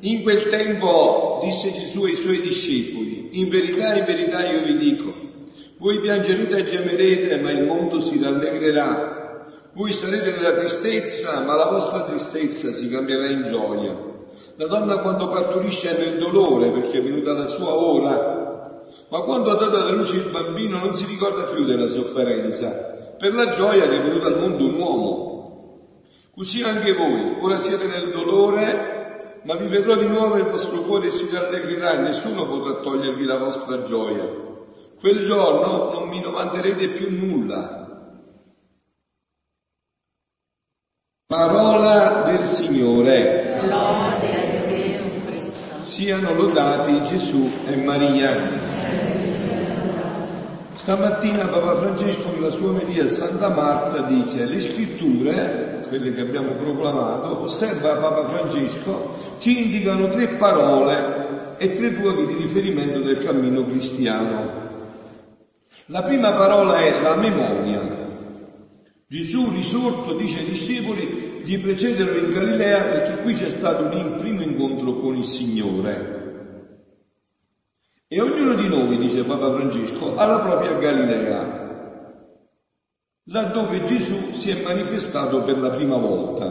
In quel tempo disse Gesù ai suoi discepoli, in verità, in verità io vi dico, voi piangerete e gemerete, ma il mondo si rallegrerà. Voi sarete nella tristezza, ma la vostra tristezza si cambierà in gioia. La donna quando partorisce è nel dolore perché è venuta la sua ora ma quando ha dato alla luce il bambino non si ricorda più della sofferenza, per la gioia che è venuta al mondo un uomo. Così anche voi, ora siete nel dolore, ma vi vedrò di nuovo e il vostro cuore si rallegrerà e nessuno potrà togliervi la vostra gioia. Quel giorno non mi domanderete più nulla. Parola del Signore. Siano lodati Gesù e Maria. Stamattina Papa Francesco nella sua omelia a Santa Marta dice le scritture, quelle che abbiamo proclamato, osserva Papa Francesco, ci indicano tre parole e tre luoghi di riferimento del cammino cristiano. La prima parola è la memoria. Gesù risorto dice ai discepoli di precederlo in Galilea perché qui c'è stato un primo incontro con il Signore. E ognuno di noi, dice Papa Francesco, ha la propria Galilea, laddove Gesù si è manifestato per la prima volta.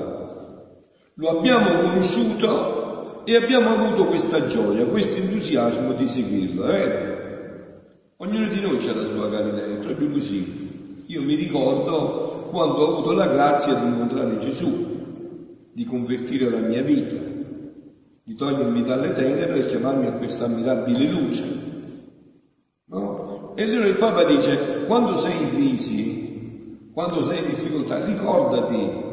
Lo abbiamo conosciuto e abbiamo avuto questa gioia, questo entusiasmo di seguirlo. Eh? Ognuno di noi ha la sua Galilea, proprio così. Io mi ricordo quando ho avuto la grazia di incontrare Gesù, di convertire la mia vita di togliermi dalle tenebre e chiamarmi a questa ammirabile luce. No? E allora il Papa dice, quando sei in crisi, quando sei in difficoltà, ricordati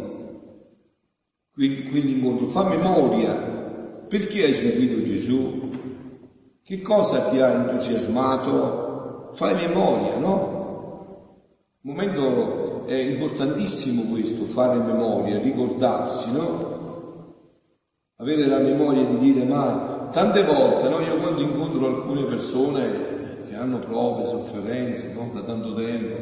quell'incontro, fa memoria, perché hai seguito Gesù? Che cosa ti ha entusiasmato? Fai memoria, no? Un momento è importantissimo questo, fare memoria, ricordarsi, no? Avere la memoria di dire ma tante volte no, io quando incontro alcune persone che hanno prove, sofferenze no, da tanto tempo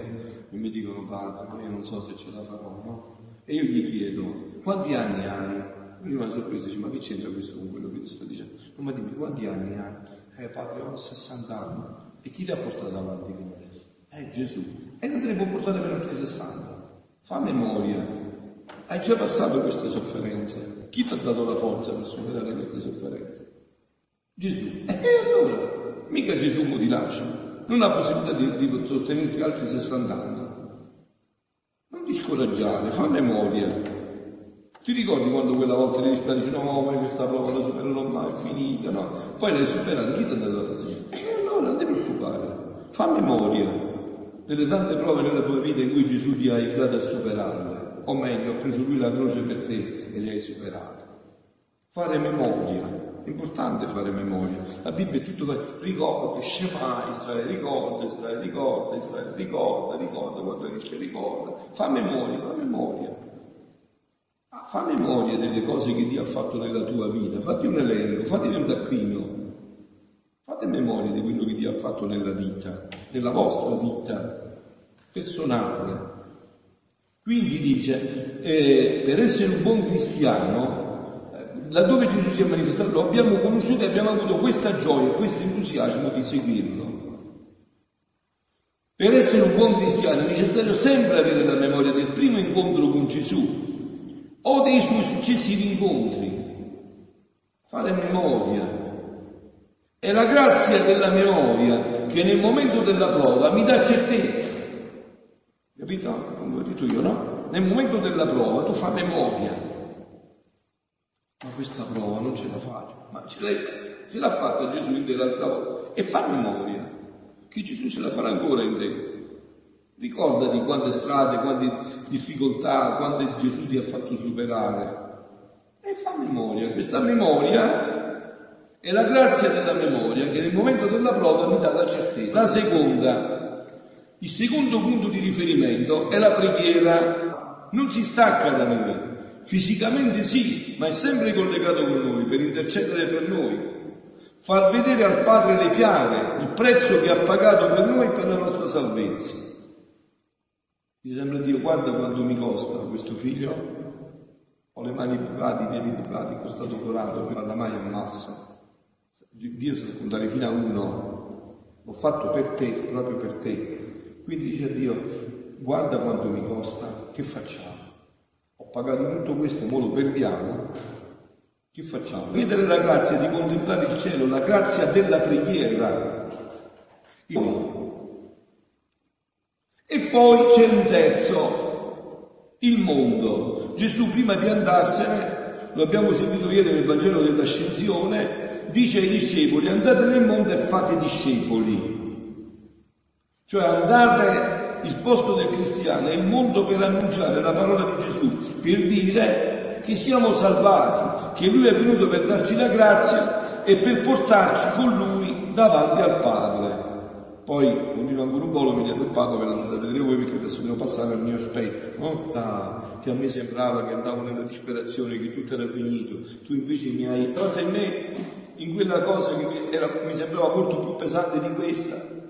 e mi dicono padre ma io non so se ce la farò no? e io gli chiedo quanti anni hai? Mi sorpreso dice ma che c'entra questo con quello che ti sto dicendo? No, ma dimmi quanti anni hai? Eh padre ho 60 anni e chi ti ha portato avanti fino adesso? Eh Gesù e non te ne può portare per altri 60 fa memoria hai già passato queste sofferenze chi ti ha dato la forza per superare queste sofferenze? Gesù. E allora, mica Gesù mo ti lascia, non ha possibilità di, di sostenerti altri 60 anni. Non ti scoraggiare, fa memoria. Ti ricordi quando quella volta devi sperare, dici no, ma questa prova la supererò mai, è finita, no? Poi l'hai superata, chi ti ha dato la forza? E allora non ti preoccupare, fa memoria delle tante prove nella tua vita in cui Gesù ti ha aiutato a superarle o meglio, ha preso lui la croce per te e li hai superati. Fare memoria, è importante fare memoria. La Bibbia è tutto ricorda, Shema, Israele ricorda, Israele ricorda, Israele ricorda, ricorda, quando riesce ricorda. Fa memoria, fa memoria. Fa memoria delle cose che Dio ha fatto nella tua vita, fatti un elenco, fatti un taccuino. Fate memoria di quello che Dio ha fatto nella vita, nella vostra vita personale. Quindi dice, eh, per essere un buon cristiano, eh, laddove Gesù si è manifestato, lo abbiamo conosciuto e abbiamo avuto questa gioia, questo entusiasmo di seguirlo. Per essere un buon cristiano è necessario sempre avere la memoria del primo incontro con Gesù o dei suoi successivi incontri. Fare memoria. È la grazia della memoria che nel momento della prova mi dà certezza. Capito? Come ho detto io, no? Nel momento della prova tu fai memoria. Ma questa prova non ce la faccio. Ma ce, ce l'ha fatta Gesù in te l'altra volta. E fa memoria. Che Gesù ce la farà ancora in te. Ricordati quante strade, quante difficoltà, quante Gesù ti ha fatto superare. E fa memoria. Questa memoria è la grazia della memoria che nel momento della prova mi dà la certezza. La seconda il secondo punto di riferimento è la preghiera. Non si stacca da noi. Fisicamente sì, ma è sempre collegato con noi per intercedere per noi. Far vedere al Padre le chiave, il prezzo che ha pagato per noi e per la nostra salvezza. Dice sempre a Dio, guarda quanto mi costa questo figlio, ho le mani bucate, i piedi bucati, questo dottorato, per la mai ammassa. Dio sa contare fino a uno, l'ho fatto per te, proprio per te. Quindi dice a Dio, guarda quanto mi costa, che facciamo? Ho pagato tutto questo, ora lo perdiamo, che facciamo? Chiedere la grazia di contemplare il cielo, la grazia della preghiera. E poi c'è un terzo, il mondo. Gesù prima di andarsene, lo abbiamo sentito ieri nel Vangelo dell'Ascensione, dice ai discepoli andate nel mondo e fate discepoli. Cioè andate, il posto del cristiano è il mondo per annunciare la parola di Gesù, per dire che siamo salvati, che Lui è venuto per darci la grazia e per portarci con Lui davanti al Padre. Poi continua ancora un po' l'omelia del Papa, ve la andate a vedere voi perché adesso devo passare al mio aspetto, no? ah, che a me sembrava che andavo nella disperazione, che tutto era finito, tu invece mi hai trovato in me in quella cosa che era, mi sembrava molto più pesante di questa.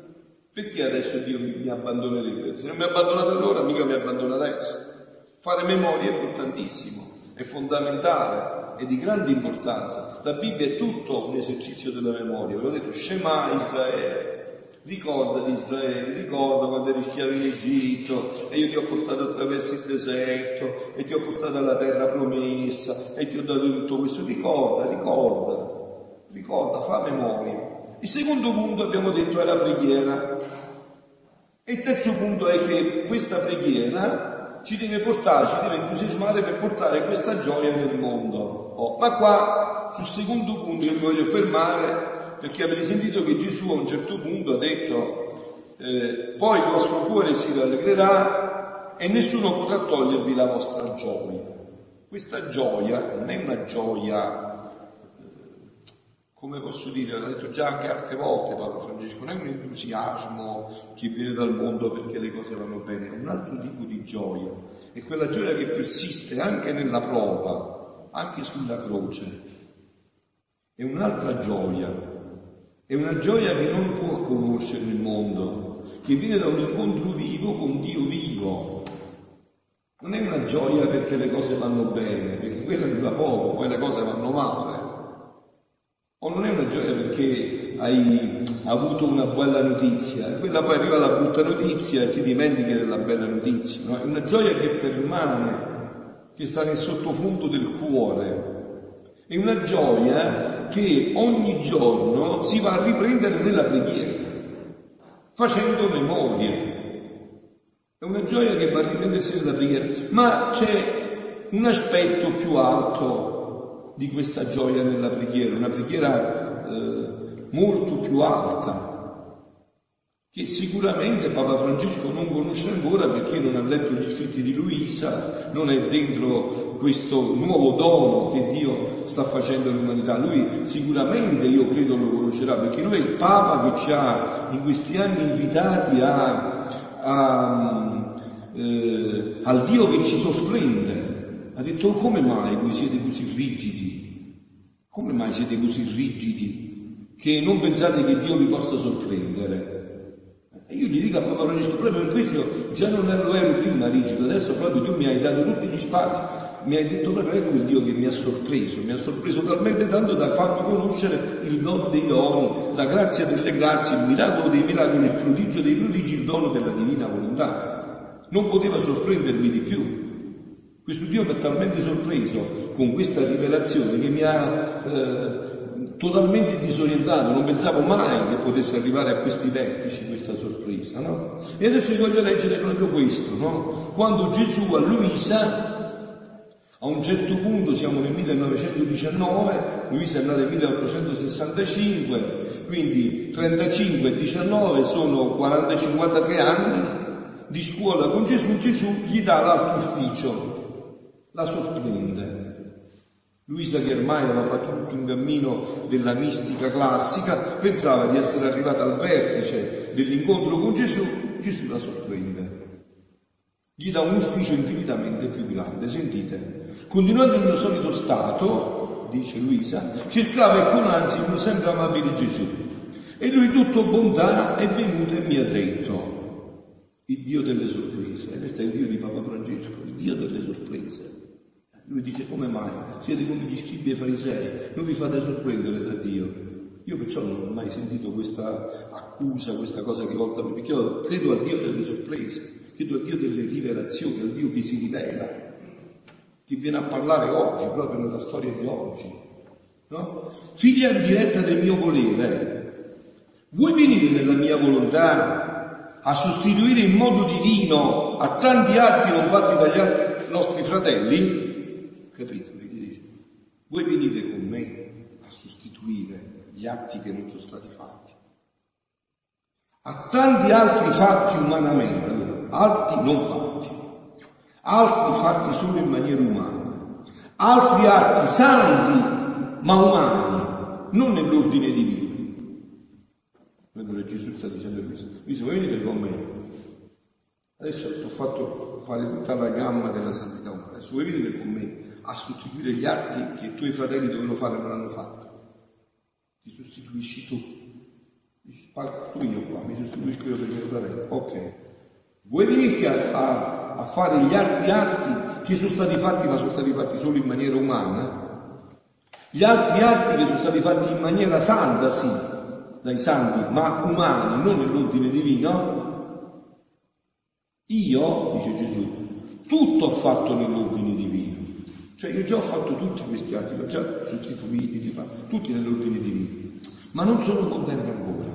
Perché adesso Dio mi, abbandonerebbe? Se non mi ha abbandonato allora, mica mi abbandona adesso. Fare memoria è importantissimo è fondamentale, è di grande importanza. La Bibbia è tutto un esercizio della memoria, ve l'ho detto, Shema Israele, ricorda di Israele, ricorda quando eri schiavo in Egitto e io ti ho portato attraverso il deserto e ti ho portato alla terra promessa e ti ho dato tutto questo, ricorda, ricorda, ricorda, fa memoria. Il secondo punto abbiamo detto è la preghiera. E il terzo punto è che questa preghiera ci deve portare, ci deve entusiasmare per portare questa gioia nel mondo. Oh, ma qua, sul secondo punto, io mi voglio fermare perché avete sentito che Gesù a un certo punto ha detto eh, poi il vostro cuore si rallegrerà e nessuno potrà togliervi la vostra gioia. Questa gioia non è una gioia come posso dire, l'ho detto già anche altre volte Paolo Francesco, non è un entusiasmo che viene dal mondo perché le cose vanno bene, è un altro tipo di gioia, è quella gioia che persiste anche nella prova, anche sulla croce. È un'altra gioia, è una gioia che non può conoscere il mondo, che viene da un incontro vivo con Dio vivo. Non è una gioia perché le cose vanno bene, perché quella dura poco, poi le cose vanno male. O non è una gioia perché hai avuto una bella notizia, quella poi arriva la brutta notizia e ti dimentichi della bella notizia, no? È una gioia che permane, che sta nel sottofondo del cuore. È una gioia che ogni giorno si va a riprendere nella preghiera, facendo memoria. È una gioia che va a riprendersi nella preghiera, ma c'è un aspetto più alto di questa gioia nella preghiera, una preghiera eh, molto più alta, che sicuramente Papa Francesco non conosce ancora perché non ha letto gli scritti di Luisa, non è dentro questo nuovo dono che Dio sta facendo all'umanità. Lui sicuramente, io credo, lo conoscerà perché lui è il Papa che ci ha in questi anni invitati a, a, eh, al Dio che ci sorprende ha detto come mai voi siete così rigidi? Come mai siete così rigidi che non pensate che Dio vi possa sorprendere? E io gli dico a Papa Francesco, proprio per questo già non lo ero prima rigido, adesso proprio tu mi hai dato tutti gli spazi, mi hai detto proprio ecco il Dio che mi ha sorpreso, mi ha sorpreso talmente tanto da farmi conoscere il dono dei doni, la grazia delle grazie, il miracolo dei miracoli, il prodigio dei prodigi, il dono della divina volontà. Non poteva sorprendermi di più. Questo Dio mi ha talmente sorpreso con questa rivelazione che mi ha eh, totalmente disorientato, non pensavo mai che potesse arrivare a questi vertici questa sorpresa, no? E adesso vi voglio leggere proprio questo, no? Quando Gesù a Luisa, a un certo punto, siamo nel 1919, Luisa è nata nel 1865, quindi 35 e 19 sono 40-53 anni di scuola con Gesù, Gesù gli dà l'alto ufficio la sorprende. Luisa, che ormai aveva fatto tutto un cammino della mistica classica, pensava di essere arrivata al vertice dell'incontro con Gesù, Gesù la sorprende. Gli dà un ufficio infinitamente più grande. Sentite, continuando nel solito stato, dice Luisa, cercava con ansia un sempre amabile Gesù. E lui tutto bontà è venuto e mi ha detto, il Dio delle sorprese. E questo è il Dio di Papa Francesco, il Dio delle sorprese. Lui dice come mai? Siete come gli scribi e farisei, non vi fate sorprendere da Dio. Io perciò non ho mai sentito questa accusa, questa cosa che volta perché io credo al Dio delle sorprese, credo al Dio delle rivelazioni, al Dio che si rivela, che viene a parlare oggi, proprio nella storia di oggi. No? Figlia diretta del mio volere, vuoi venire nella mia volontà a sostituire in modo divino a tanti atti non fatti dagli altri nostri fratelli? Capito? Vuoi venire con me a sostituire gli atti che non sono stati fatti? A tanti altri fatti umanamente, altri non fatti, altri fatti solo in maniera umana, altri atti santi ma umani, non nell'ordine divino. Allora Gesù sta dicendo questo. Dice, vuoi venire con me? Adesso ti ho fatto fare tutta la gamma della santità umana, adesso vuoi venire con me a sostituire gli atti che i tuoi fratelli dovevano fare e non hanno fatto. Ti sostituisci tu. Tu io qua, mi sostituisco io per i miei fratelli. Ok. Vuoi venirti a, a, a, fare gli altri atti che sono stati fatti, ma sono stati fatti solo in maniera umana? Gli altri atti che sono stati fatti in maniera santa, sì, dai santi, ma umani, non nell'ordine divino? Io, dice Gesù, tutto ho fatto nell'ordine divino. Cioè io già ho fatto tutti questi atti, li ho già sostituiti, tutti nell'ordine divino, ma non sono contento ancora.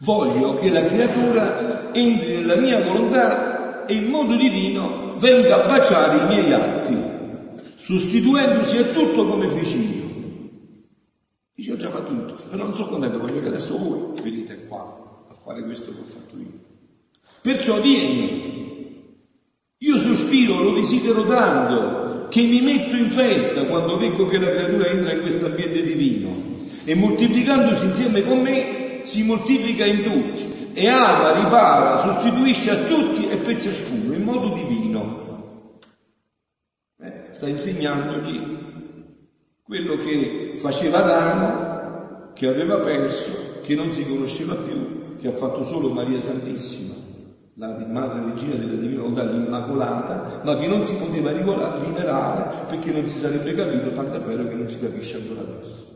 Voglio che la creatura entri nella mia volontà e in modo divino venga a baciare i miei atti, sostituendosi a tutto come feci io. Dice ho già fatto tutto, però non sono contento, voglio che adesso voi venite qua a fare questo che ho fatto io. Perciò vieni, io sospiro, lo desidero tanto, che mi metto in festa quando vedo che la creatura entra in questo ambiente divino. E moltiplicandosi insieme con me si moltiplica in tutti. E ama, ripara, sostituisce a tutti e per ciascuno in modo divino. Eh, sta insegnandogli quello che faceva Adamo, che aveva perso, che non si conosceva più, che ha fatto solo Maria Santissima la madre regina della divina volontà, l'Immacolata, ma che non si poteva rivelare perché non si sarebbe capito, tanto è vero che non si capisce ancora adesso.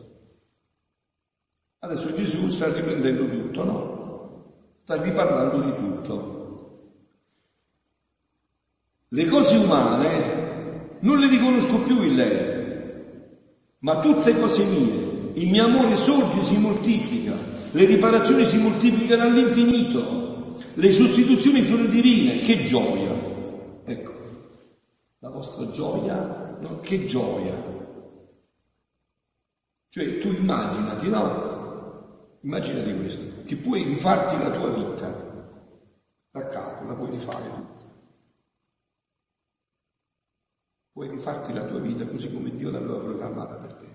Adesso Gesù sta riprendendo tutto, no? Sta riparlando di tutto. Le cose umane non le riconosco più in lei, ma tutte cose mie. Il mio amore sorge, si moltiplica, le riparazioni si moltiplicano all'infinito. Le sostituzioni sono divine, che gioia! Ecco, la vostra gioia, no? che gioia! Cioè tu immaginati, no? Immaginati questo, che puoi rifarti la tua vita da capo, la puoi rifare tutta. Puoi rifarti la tua vita così come Dio l'aveva programmata per te.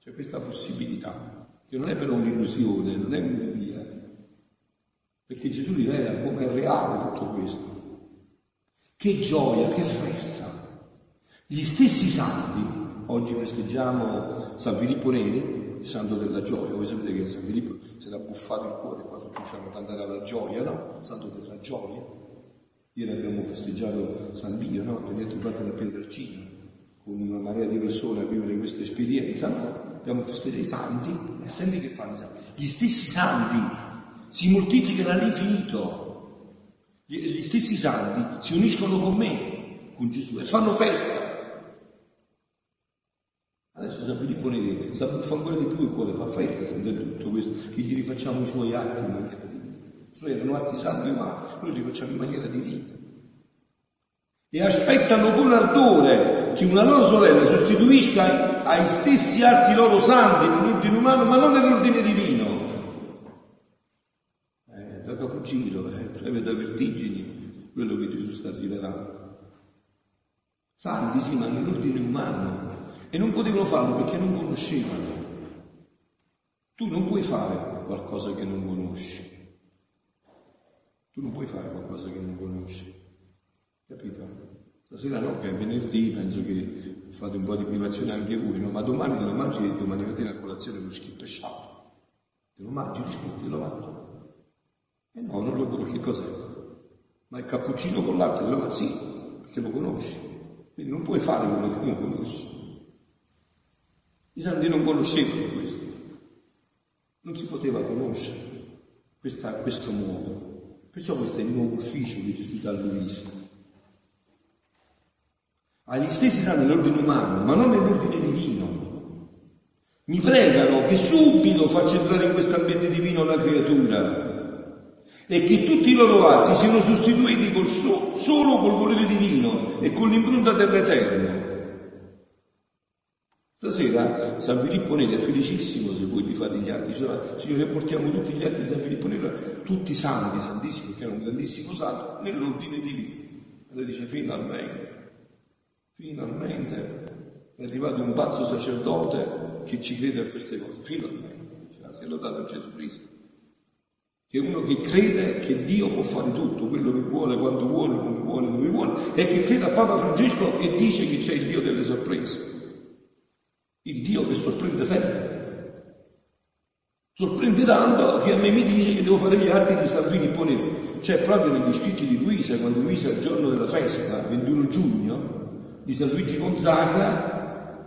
C'è questa possibilità, che non è però un'illusione, non è un'utopia, perché Gesù rivela come è reale tutto questo. Che gioia, che festa. Gli stessi santi, oggi festeggiamo San Filippo Neri, il santo della gioia, voi sapete che San Filippo si era buffato il cuore quando tutti fanno cantare la gioia, no? Il santo della gioia. Ieri abbiamo festeggiato San Dio, no? Venite trovate da Pietrelcino, con una marea di persone a vivere questa esperienza? Abbiamo festeggiato i santi, e senti che fanno i santi? Gli stessi santi si moltiplicano all'infinito. Gli stessi santi si uniscono con me, con Gesù, e fanno festa. Adesso San Filippo Neri fa ancora di più il cuore, fa festa sempre tutto questo, che gli rifacciamo i suoi atti in divina. I suoi erano atti santi ma noi li facciamo in maniera divina. E aspettano con ardore che una loro sorella sostituisca ai stessi atti loro santi nell'ordine umano, ma non nell'ordine divino giro, eh, preve da vertigini quello che Gesù sta rivelando. Santi sì, ma nell'ordine umano. E non potevano farlo perché non conoscevano. Tu non puoi fare qualcosa che non conosci. Tu non puoi fare qualcosa che non conosci. Capito? Stasera no, che è venerdì, penso che fate un po' di privazione anche voi, no? ma domani te lo mangi domani mattina a colazione lo schippo e. Te lo mangi, rispondi, te lo mangio. E no, non lo conosci, che cos'è? Ma il cappuccino con latte, allora sì, perché lo conosci. Quindi non puoi fare quello che non conosci. I santi non conoscevano questo. Non si poteva conoscere questa, questo modo. Perciò questo è il nuovo ufficio che Gesù dà a Luisa. Agli stessi santi nell'ordine umano, ma non nell'ordine divino. Mi pregano che subito faccia entrare in questo ambiente divino la creatura e che tutti i loro atti siano sostituiti col so, solo col volere divino e con l'impronta dell'Eterno. Stasera San Filippo Neri è felicissimo se voi vi fate gli atti, cioè, Signore portiamo tutti gli atti di San Filippo Neri, tutti santi, santissimi, che è un grandissimo santo, nell'ordine divino. Lei dice finalmente, finalmente è arrivato un pazzo sacerdote che ci crede a queste cose, finalmente, cioè, si è lodato Gesù Cristo che uno che crede che Dio può fare tutto, quello che vuole, quando vuole, come vuole, dove vuole, e che crede a Papa Francesco che dice che c'è il Dio delle sorprese, il Dio che sorprende sempre. Sorprende tanto che a me mi dice che devo fare gli atti di Salvini Ponero. C'è proprio negli scritti di Luisa, quando Luisa il giorno della festa, 21 giugno, di San Luigi Gonzaga,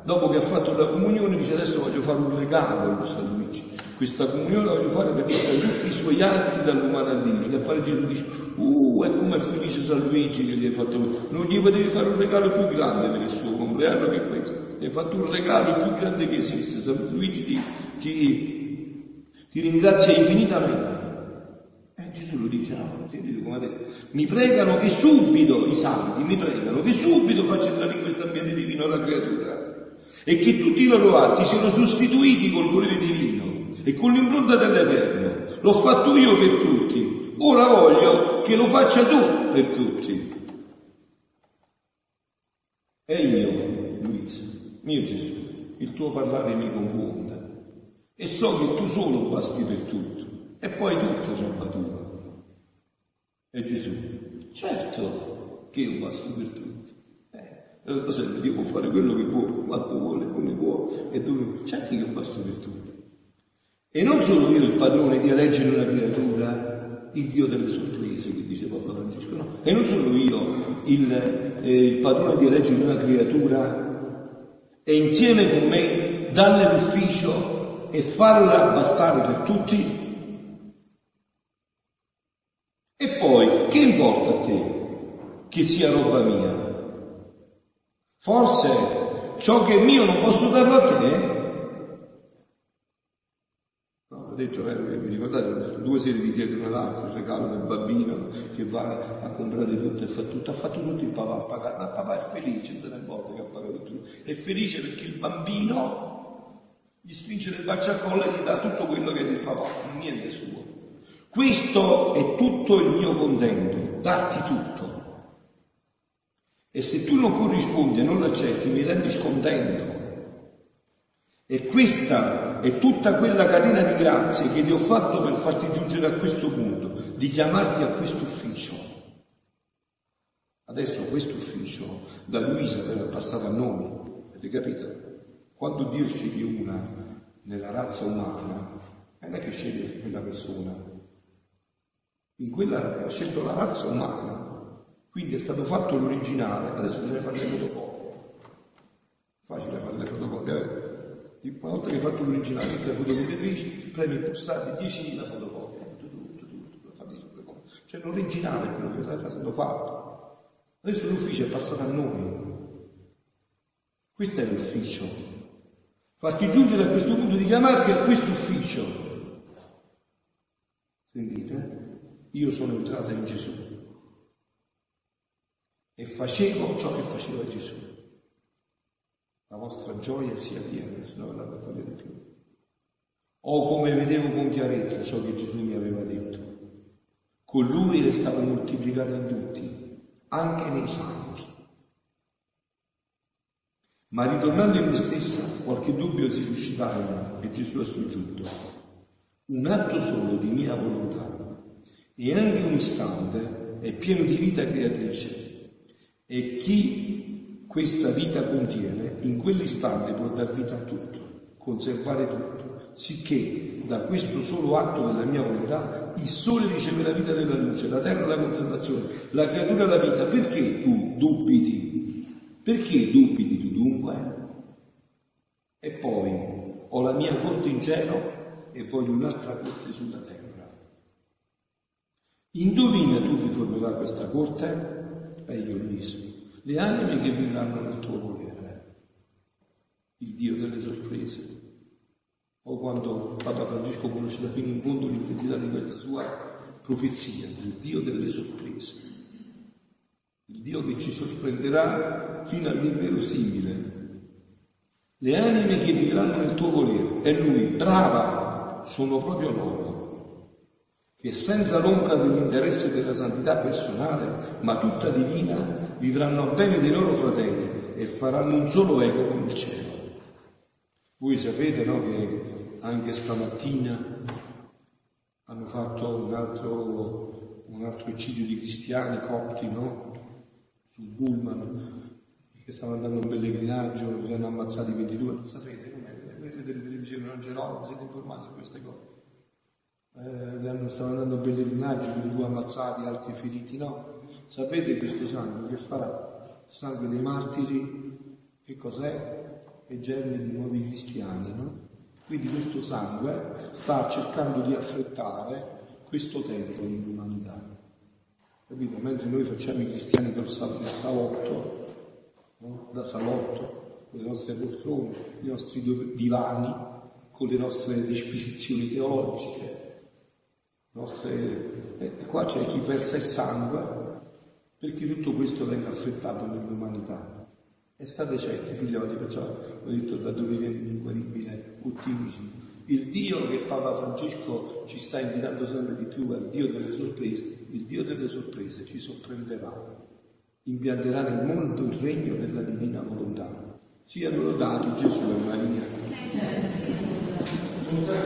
dopo che ha fatto la comunione, dice adesso voglio fare un regalo a San Luigi questa comunione la voglio fare per portare tutti i suoi atti dall'umano al divino. E poi Gesù dice, uh, e come è felice San Luigi che gli hai fatto Non gli potevi fare un regalo più grande per il suo compleanno che questo. Gli hai fatto un regalo più grande che esiste. San Luigi ti, ti, ti ringrazia infinitamente. E Gesù lo dice, no, come ha detto, mi pregano che subito, i santi, mi pregano che subito faccia entrare in questo ambiente divino la creatura e che tutti i loro atti siano sostituiti col volere divino e con l'impronta dell'Eterno. L'ho fatto io per tutti, ora voglio che lo faccia tu per tutti. E io, Luisa, mio Gesù, il tuo parlare mi confonde e so che tu solo basti per tutto e poi tutto roba tua. E Gesù, certo che io basto per tutti. Eh, Dio può fare quello che può, quando vuole, come può e dove. Certo che basto per tutti. E non sono io il padrone di eleggere una creatura, il Dio delle sorprese, che dice Papa Francesco, no? E non sono io il, eh, il padrone di eleggere una creatura e insieme con me darle l'ufficio e farla bastare per tutti? E poi, che importa a te che sia roba mia? Forse ciò che è mio non posso darlo a te? ho detto, eh, vi ricordate, due serie di dietro nell'altro, il regalo del bambino che va a comprare tutto e fa tutto, ha fatto tutto il papà, ha pagato, il papà è felice, ne importa che ha pagato tutto, è felice perché il bambino gli stringe nel braccio a collo e gli dà tutto quello che è del papà, niente suo. Questo è tutto il mio contento, darti tutto. E se tu non corrispondi e non l'accetti, mi rendi scontento. E questa è tutta quella catena di grazie che ti ho fatto per farti giungere a questo punto, di chiamarti a questo ufficio. Adesso questo ufficio da Luisa verrà passato a noi, avete capito? Quando Dio sceglie una nella razza umana, non è che sceglie quella persona, in quella ha scelto la razza umana, quindi è stato fatto l'originale, adesso bisogna fare le fotocopie. Facile fare le fotocopie, eh? Una volta che hai fatto l'originale, tutte le fotocopiatrici, premi pulsati 10.000 fotocopie, tutto, tutto, tutto, cose. Cioè l'originale è quello che era stato fatto. Adesso l'ufficio è passato a noi. Questo è l'ufficio. Farti giungere a questo punto di chiamarti a questo ufficio. Sentite? Io sono entrata in Gesù e facevo ciò che faceva Gesù la vostra gioia sia piena, se no ve la togliere più. O come vedevo con chiarezza ciò che Gesù mi aveva detto. Con lui restava moltiplicata in tutti, anche nei santi. Ma ritornando in me stessa, qualche dubbio si suscitava e Gesù ha soggiunto. Un atto solo di mia volontà e anche un istante è pieno di vita creatrice e chi questa vita contiene, in quell'istante può dar vita a tutto, conservare tutto, sicché da questo solo atto della mia volontà il sole riceve la vita della luce, la terra la conservazione, la creatura la vita. Perché tu dubiti? Perché dubiti tu dunque? E poi ho la mia corte in cielo e voglio un'altra corte sulla terra. Indovina tu chi formerà questa corte? Lo dico. Le anime che vivranno nel tuo volere. Il Dio delle sorprese. O quando Papa Francesco conoscerà fino in fondo l'intensità di questa sua profezia, il Dio delle sorprese. Il Dio che ci sorprenderà fino all'inverosimile. Le anime che vivranno nel tuo volere. E lui, brava, sono proprio loro che senza l'ombra dell'interesse della santità personale, ma tutta divina, vivranno a bene dei loro fratelli e faranno un solo eco con il cielo. Voi sapete no, che anche stamattina hanno fatto un altro, un altro eccidio di cristiani copti no? sul Bullman che stavano andando in pellegrinaggio, si hanno ammazzati 22, non sapete come vedete le televisioni non c'erano, siete informati su queste cose eh, stanno andando a pellegrinaggio, due ammazzati, altri feriti, no. Sapete questo sangue che farà? Il sangue dei martiri, che cos'è? È germe di nuovi cristiani, no? Quindi questo sangue sta cercando di affrettare questo tempo nell'umanità. Capito? Mentre noi facciamo i cristiani col salotto, no? da salotto, con le nostre poltrone, i nostri divani, con le nostre disquisizioni teologiche, nostre... E qua c'è chi versa il sangue perché tutto questo venga affrettato nell'umanità. E state certi, figlioli, perciò ho detto da dove viene l'inguaribile ottimismo. Il Dio che Papa Francesco ci sta invitando sempre di più è il Dio delle sorprese, il Dio delle sorprese ci sorprenderà, impianterà nel mondo il regno della divina volontà. Siano lodati Gesù e Grazie.